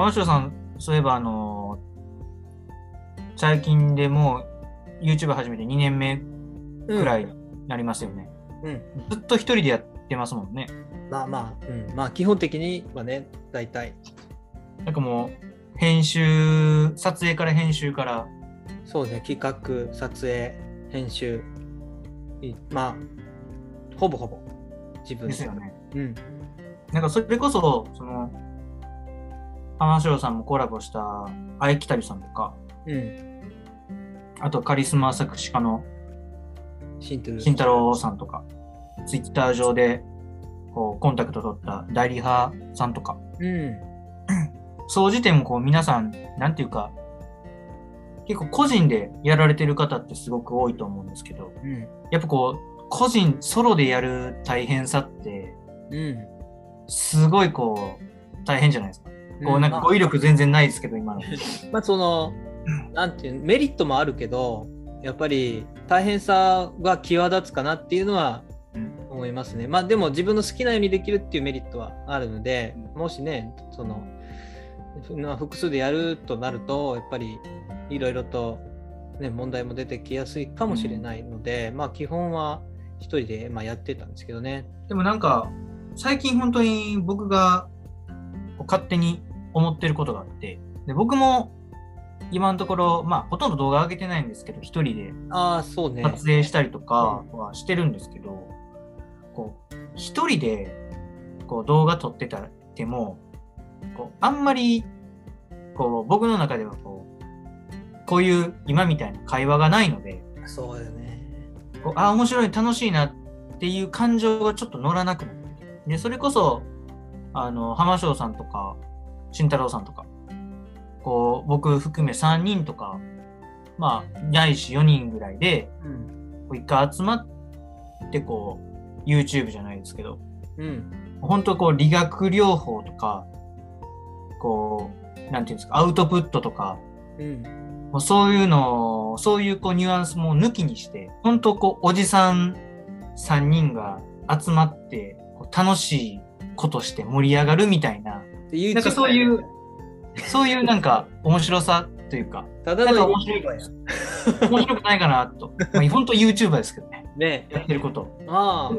浜城さん、そういえば、あの最近でもう YouTube 始めて2年目くらいになりますよね。うん。ずっと一人でやってますもんね。まあまあ、うん。まあ、基本的にはね、大体。なんかもう、編集、撮影から編集から、そうね、企画、撮影、編集。いまあ、ほぼほぼ自分ですよね。うん。なんかそれこそ、その、浜城さんもコラボした、あえきたりさんとか、うん。あとカリスマ作詞家の。慎太郎さんとか、ツイッター上でこうコンタクト取った代理派さんとか、うん。総じてもこう皆さん、なんていうか、結構個人でやられてる方ってすごく多いと思うんですけど、うん。やっぱこう、個人、ソロでやる大変さって、うん。すごいこう、大変じゃないですか。こうなんかまあ語彙力全然ないですけど、今の。まあ その、なんていうメリットもあるけどやっぱり大変さが際立つかなっていうのはうん思いますね。まあでも自分の好きなようにできるっていうメリットはあるのでうんもしねそのまあ複数でやるとなるとやっぱりいろいろと、ね、問題も出てきやすいかもしれないので、まあ基本は一人でまあやってたんですけどね。でもなんか、最近本当に僕が勝手に思ってることがあって、で僕も今のところ、まあ、ほとんど動画上げてないんですけど、一人でああそうね。撮影したりとかはしてるんですけど、こう、一人でこう動画撮ってたても、こうあんまりこう僕の中ではこう、こういう今みたいな会話がないので、そうよね。こうあ、面白い、楽しいなっていう感情がちょっと乗らなくなっててで、それこそ、あの、浜翔さんとか、慎太郎さんとか、こう、僕含め3人とか、まあ、ないし4人ぐらいで、うん。こう一回集まって、こう、YouTube じゃないですけど、うん。本当こう、理学療法とか、こう、なんていうんですか、アウトプットとか、うん。もうそういうのを、そういうこうニュアンスも抜きにして、本当こう、おじさん3人が集まって、楽しいことして盛り上がるみたいな、でなんかそういう、そういうなんか面白さというか、ただの面白い面白くないかなと。まあ、本当 YouTuber ですけどね、ねやってること。あ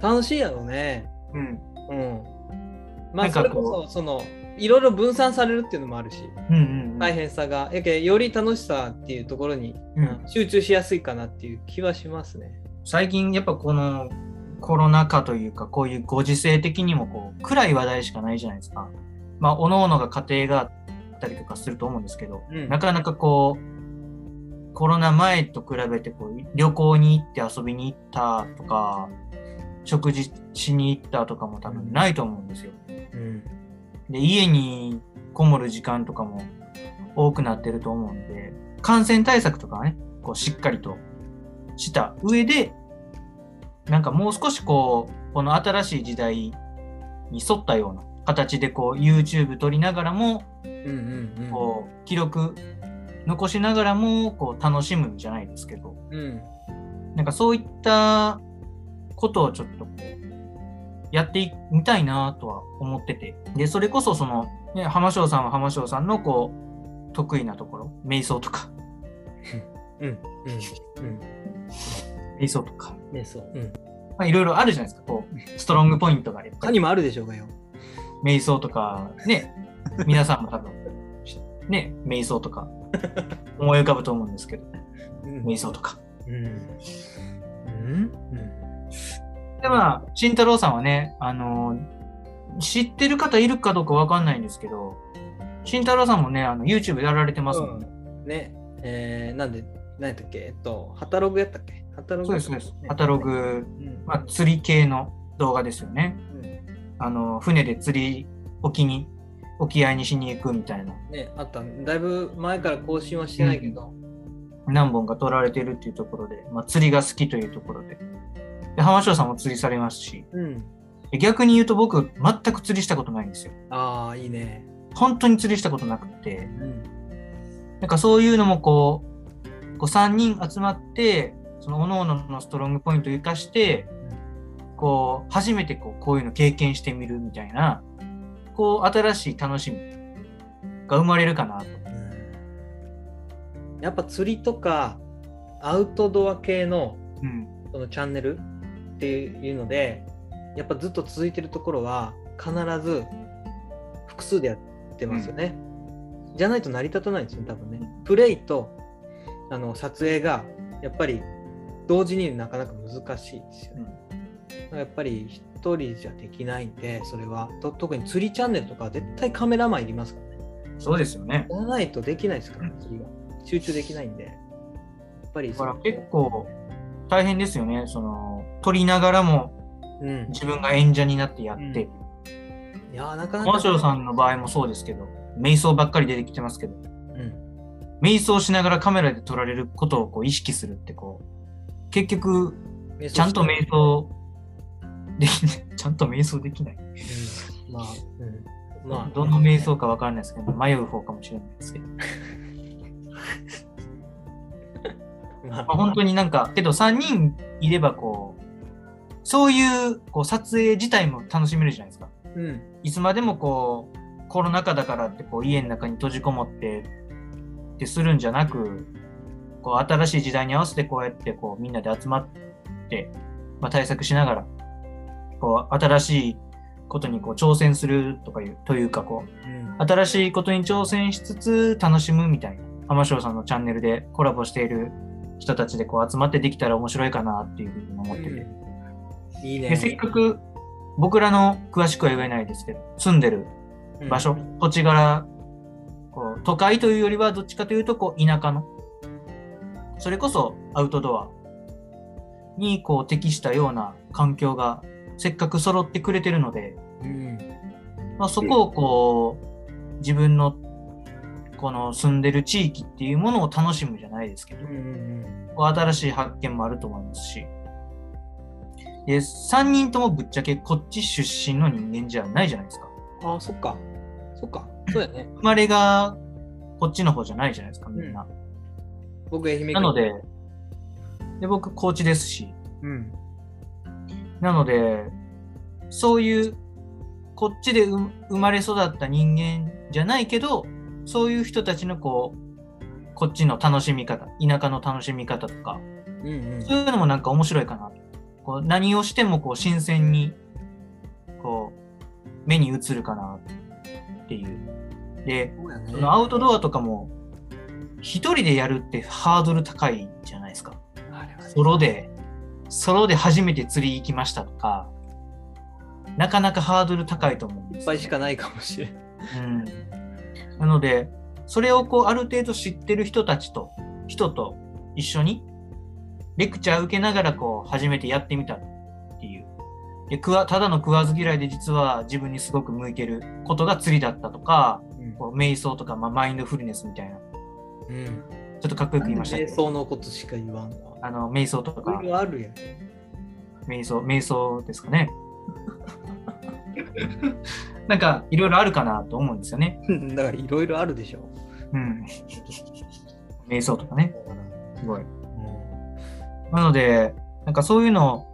あ、楽しいやろね。うん。うん。まあ、なんかこうそれこそ、その、いろいろ分散されるっていうのもあるし、うんうん、うん。大変さが、やけより楽しさっていうところに、うん集中しやすいかなっていう気はしますね。最近やっぱこのコロナ禍というかこういうご時世的にもこう暗い話題しかないじゃないですか。まあ、各々が家庭があったりとかすると思うんですけど、うんなかなかこう、コロナ前と比べてこう旅行に行って遊びに行ったとか、食事しに行ったとかも多分ないと思うんですよ。うん。で、家にこもる時間とかも多くなってると思うんで、感染対策とかはね、こうしっかりとした上で、なんかもう少しこう、この新しい時代に沿ったような形でこう YouTube 撮りながらも。こう記録残しながらもこう楽しむんじゃないですけど、うん。なんかそういったことをちょっとこう、やってみたいなとは思ってて。で、それこそその、ね、浜翔さんは浜翔さんのこう、得意なところ、瞑想とか、うん。うん。うん。瞑想とか、ね、そう。うん。まあいろいろあるじゃないですか、こう、ストロングポイントがやっぱり、他にもあるでしょうがよ。瞑想とか、ね、皆さんも多分、ね、瞑想とか、思い浮かぶと思うんですけど、うん。瞑想とか。うん。うん。で、まあ、慎太郎さんはね、あの知ってる方いるかどうかわかんないんですけど、慎太郎さんもね、あの YouTube やられてますもんね。ね。えー、なんで、何やったっけ？えっと、ハタログやったっけ？ハタログそうです、そうです。カタログ、うん。まあ、釣り系の動画ですよね。うんあの、船で釣り、沖に、沖合にしに行くみたいな、ね、あった。だいぶ前から更新はしてないけど。何本か撮られてるっていうところで、まあ、釣りが好きというところで。で、浜翔さんも釣りされますし、うん。で逆に言うと僕、全く釣りしたことないんですよ。ああ、いいね。本当に釣りしたことなくて、うん。なんかそういうのもこう、こう3人集まって、その各々のストロングポイントを生かして、こう、初めてこうこういうの経験してみるみたいなこう、新しい楽しみが生まれるかなと。やっぱ釣りとかアウトドア系のうん。そのチャンネルっていうのでやっぱずっと続いてるところは必ず複数でやってますよね、じゃないと成り立たないんですよ多分ねプレイとあの撮影がやっぱり同時になかなか難しいですよね、だからやっぱり一人じゃできないんでそれは。と特に釣りチャンネルとかは絶対カメラマンいりますからね。そうですよね。じゃないとできないですから、釣りが集中できないんで。やっぱりだから結構大変ですよね。その、撮りながらもうん。自分が演者になってやって。いやーなかなかマシさんの場合もそうですけど、瞑想ばっかり出てきてますけど、うん。瞑想しながらカメラで撮られることをこう意識するってこう、結局、ちゃんと瞑想できない、ちゃんと瞑想できない。うん。まあ、うん、まあ、どの瞑想かわからないですけど、迷う方かもしれないですけど。まあ。まあ、本当になんか、けど3人いればこう、そういうこう撮影自体も楽しめるじゃないですか。うん、いつまでもこう、コロナ禍だからってこう家の中に閉じこもってってするんじゃなく、こう新しい時代に合わせてこうやってこうみんなで集まって、まあ、対策しながら、こう新しいことにこう挑戦するとかいう、というかこう、うん、新しいことに挑戦しつつ楽しむみたいな、浜翔さんのチャンネルでコラボしている人たちでこう集まってできたら面白いかなっていうふうに思ってて。いいね。でせっかく僕らの詳しくは言えないですけど、住んでる場所、土地柄、こう都会というよりはどっちかというとこう田舎の、それこそアウトドアにこう適したような環境がせっかく揃ってくれてるので、うん、まあ、そこをこう自分のこの住んでる地域っていうものを楽しむじゃないですけどうん、新しい発見もあると思いますし、で3人ともぶっちゃけこっち出身の人間じゃないじゃないですか。うん。ああ、そっか。そっか。そうやね。生まれがこっちの方じゃないじゃないですか、みんな。僕、愛媛県なの、でで、僕、高知ですし、うん、なので、そういう、こっちで生生まれ育った人間じゃないけど、そういう人たちのこう、こっちの楽しみ方、田舎の楽しみ方とか、うん、うん。そういうのもなんか面白いかな。こう何をしてもこう新鮮に、こう、目に映るかなっていう。で、そのアウトドアとかも、一人でやるってハードル高いじゃないですか。ソロで、ソロで初めて釣り行きましたとか、なかなかハードル高いと思うんですよいっぱいしかないかもしれん。うん。なので、それをこう、ある程度知ってる人たちと、人と一緒に、レクチャー受けながらこう、初めてやってみたっていう。で食わただの食わず嫌いで実は自分にすごく向いてることが釣りだったとか、こう瞑想とか、まあ、マインドフルネスみたいな。うん。ちょっとかっこよく言いましたけど、瞑想のことしか言わんわ。あの、瞑想といろかい、ろあるやん。瞑想、瞑想ですかね。なんか、いろいろあるかなと思うんですよね。だからいろいろあるでしょ。うん。瞑想とかね。すごい。うんなので、なんかそういうの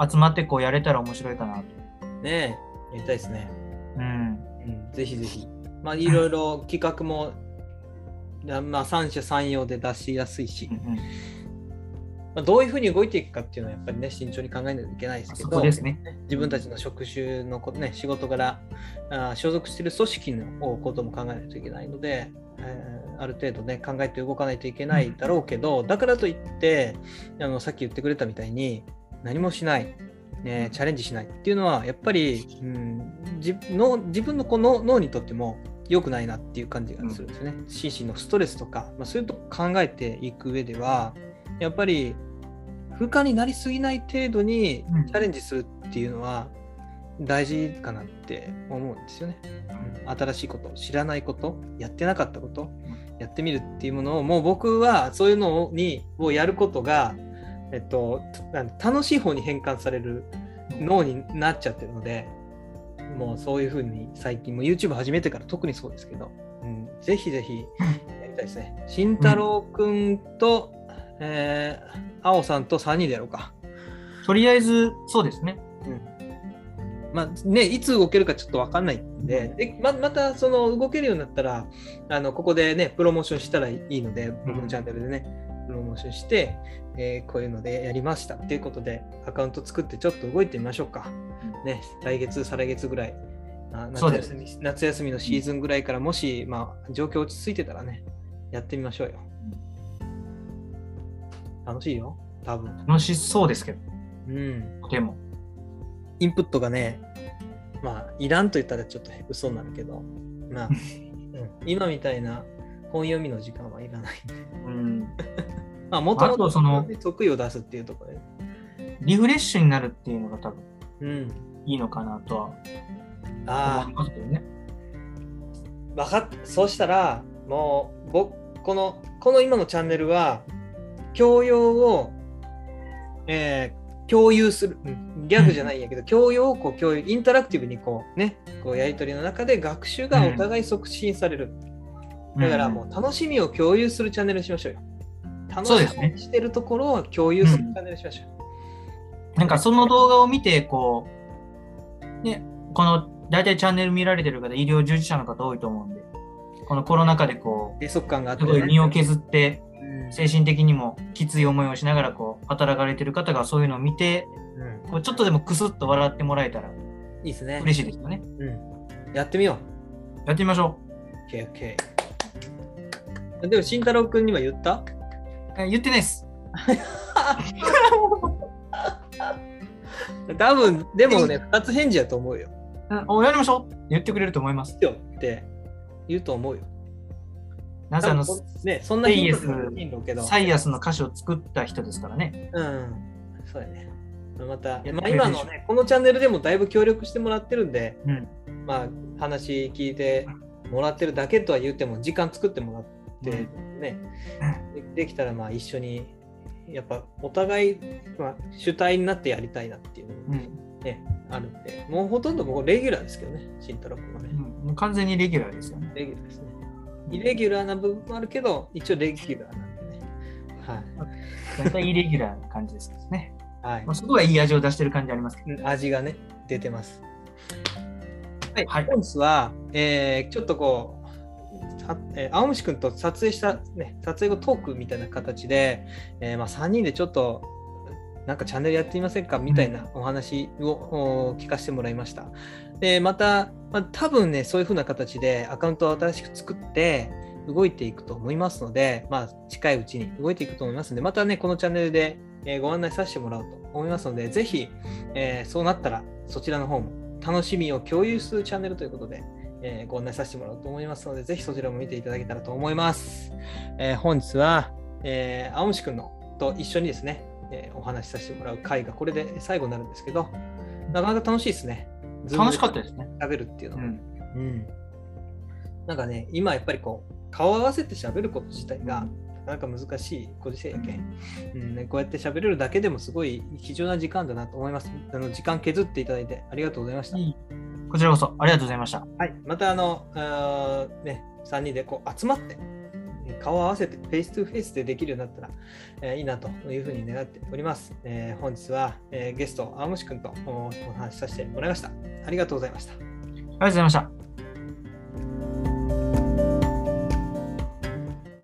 集まってこうやれたら面白いかなと。ねえ、やりたいですね。うん。うん、ぜひぜひ。まあ、いろいろ企画も、だまあ、三者三様で出しやすいし。う、んうん、まあ、どういうふうに動いていくかっていうのはやっぱりね、慎重に考えないといけないですけど、ですね。自分たちの職種のことね、仕事柄、あー所属している組織のことも考えないといけないので、えーある程度ね、考えて動かないといけないだろうけど、だからといってあの、さっき言ってくれたみたいに、何もしない、ね、チャレンジしないっていうのは、やっぱり、うん、自の自分のこの脳にとっても良くないなっていう感じがするんですよね。心身のストレスとか、まあ、そういうとこ考えていく上では、やっぱり、負荷になりすぎない程度にうん。チャレンジするっていうのは大事かなって思うんですよね。新しいこと、知らないこと、やってなかったこと、やってみるっていうものを、もう僕はそういうのにをやることが、えっと、楽しい方に変換される脳になっちゃってるので、もうそういうふうに最近も YouTube 始めてから特にそうですけど、うん、ぜひぜひやりたいですね。慎太郎くんと、えー、青さんと3人でやろうか。とりあえず、そうですね。うん、まあね、いつ動けるかちょっと分かんないんで、でままたその動けるようになったら、あのここでね、プロモーションしたらいいので、僕のチャンネルでね、プロモーションして、えーこういうのでやりましたっていうことで、アカウント作ってちょっと動いてみましょうか。ね、来月、再来月ぐらい、夏休み夏休みのシーズンぐらいから、もし、まあ、状況落ち着いてたらね、やってみましょうよ。楽しいよ、多分。楽しそうですけど、うん。とても。インプットがね、まあ、いらんと言ったらちょっと嘘になるけど、まあ、うん今みたいな本読みの時間はいらないんで。うん。まあ、もともあとそのと得意を出すっていうところで。リフレッシュになるっていうのが多分うん。いいのかなとはあ思いますけどね。あ、分かった。そうしたら、もう、僕、この、この今のチャンネルは、教養を、えー共有する、うんギャグじゃないんやけど、教養をこう共有、インタラクティブにこうね、こうやり取りの中で学習がお互い促進される。だからもう楽しみを共有するチャンネルにしましょうよ。楽しそうですねみにしてるところを共有するチャンネルにしましょう。なんかその動画を見て、こう、ね、この大体チャンネル見られてる方、医療従事者の方多いと思うんで、このコロナ禍でこ閉塞感があっう、て、すごい身を削って、うん精神的にもきつい思いをしながらこう働かれてる方がそういうのを見て、うんこうちょっとでもクスッと笑ってもらえたらいいですね。嬉しいですよね。うん。やってみよやってみましょう。OK、OK。でも、慎太郎君には言った？言ってないです。多分、でもね、2つ返事やと思うよ。うんおやりましょう言ってくれると思います。よって言うと思うよ。なぜあの、ね、そんな頻度でも頻度けど。サイアスの歌詞を作った人ですからね。うん。そうやね。また、まあ、今のね、このチャンネルでもだいぶ協力してもらってるんで、うん。まあ、話聞いてもらってるだけとは言っても、時間作ってもらってね、でできたらまあ一緒に、やっぱお互い、まあ、主体になってやりたいなっていうのもうん。ね、あるんで、もうほとんど僕レギュラーですけどね、慎太郎君はね。うんもう完全にレギュラーですよね。レギュラーですね。イレギュラーな部分もあるけど、一応レギュラーなんでね。大体イレギュラーな感じですけどね。はい。はいまあ、そこはいい味を出してる感じありますけど。うん味がね、出てます。はい、はい本日は、えーちょっとこう、さえー青虫くんと撮影した、ね、撮影後トークみたいな形で、えーまあ、3人でちょっと、なんかチャンネルやってみませんかみたいなお話を、お聞かせてもらいました。で、また、まあ、多分ね、そういう風な形でアカウントを新しく作って、動いていくと思いますので、まあ、近いうちに動いていくと思いますので、またね、このチャンネルで、えーご案内させてもらおうと思いますので、ぜひ、えーそうなったら、そちらの方も楽しみを共有するチャンネルということで、えーご案内させてもらおうと思いますので、ぜひそちらも見ていただけたらと思います。えー本日は、えー青虫くんのと一緒にですね、えーお話しさせてもらう回がこれで最後になるんですけど、なかなか楽しいですね。楽しかったですね。喋るっていうのも。うん。うん。なんかね、今やっぱりこう、顔合わせて喋ること自体が、なかなか難しいご時世やけん、うんね、こうやって喋れるだけでもすごい貴重な時間だなと思います。あの時間削っていただいてありがとうございました。こちらこそありがとうございました。はい、またあの、あーね、3人でこう集まって、え顔を合わせて、 face to face でできるようになったら、えーいいなというふうに願っております。えー本日は、えーゲスト、あおむし君とおお話しさせてもらいました。ありがとうございました。ありがとうございました。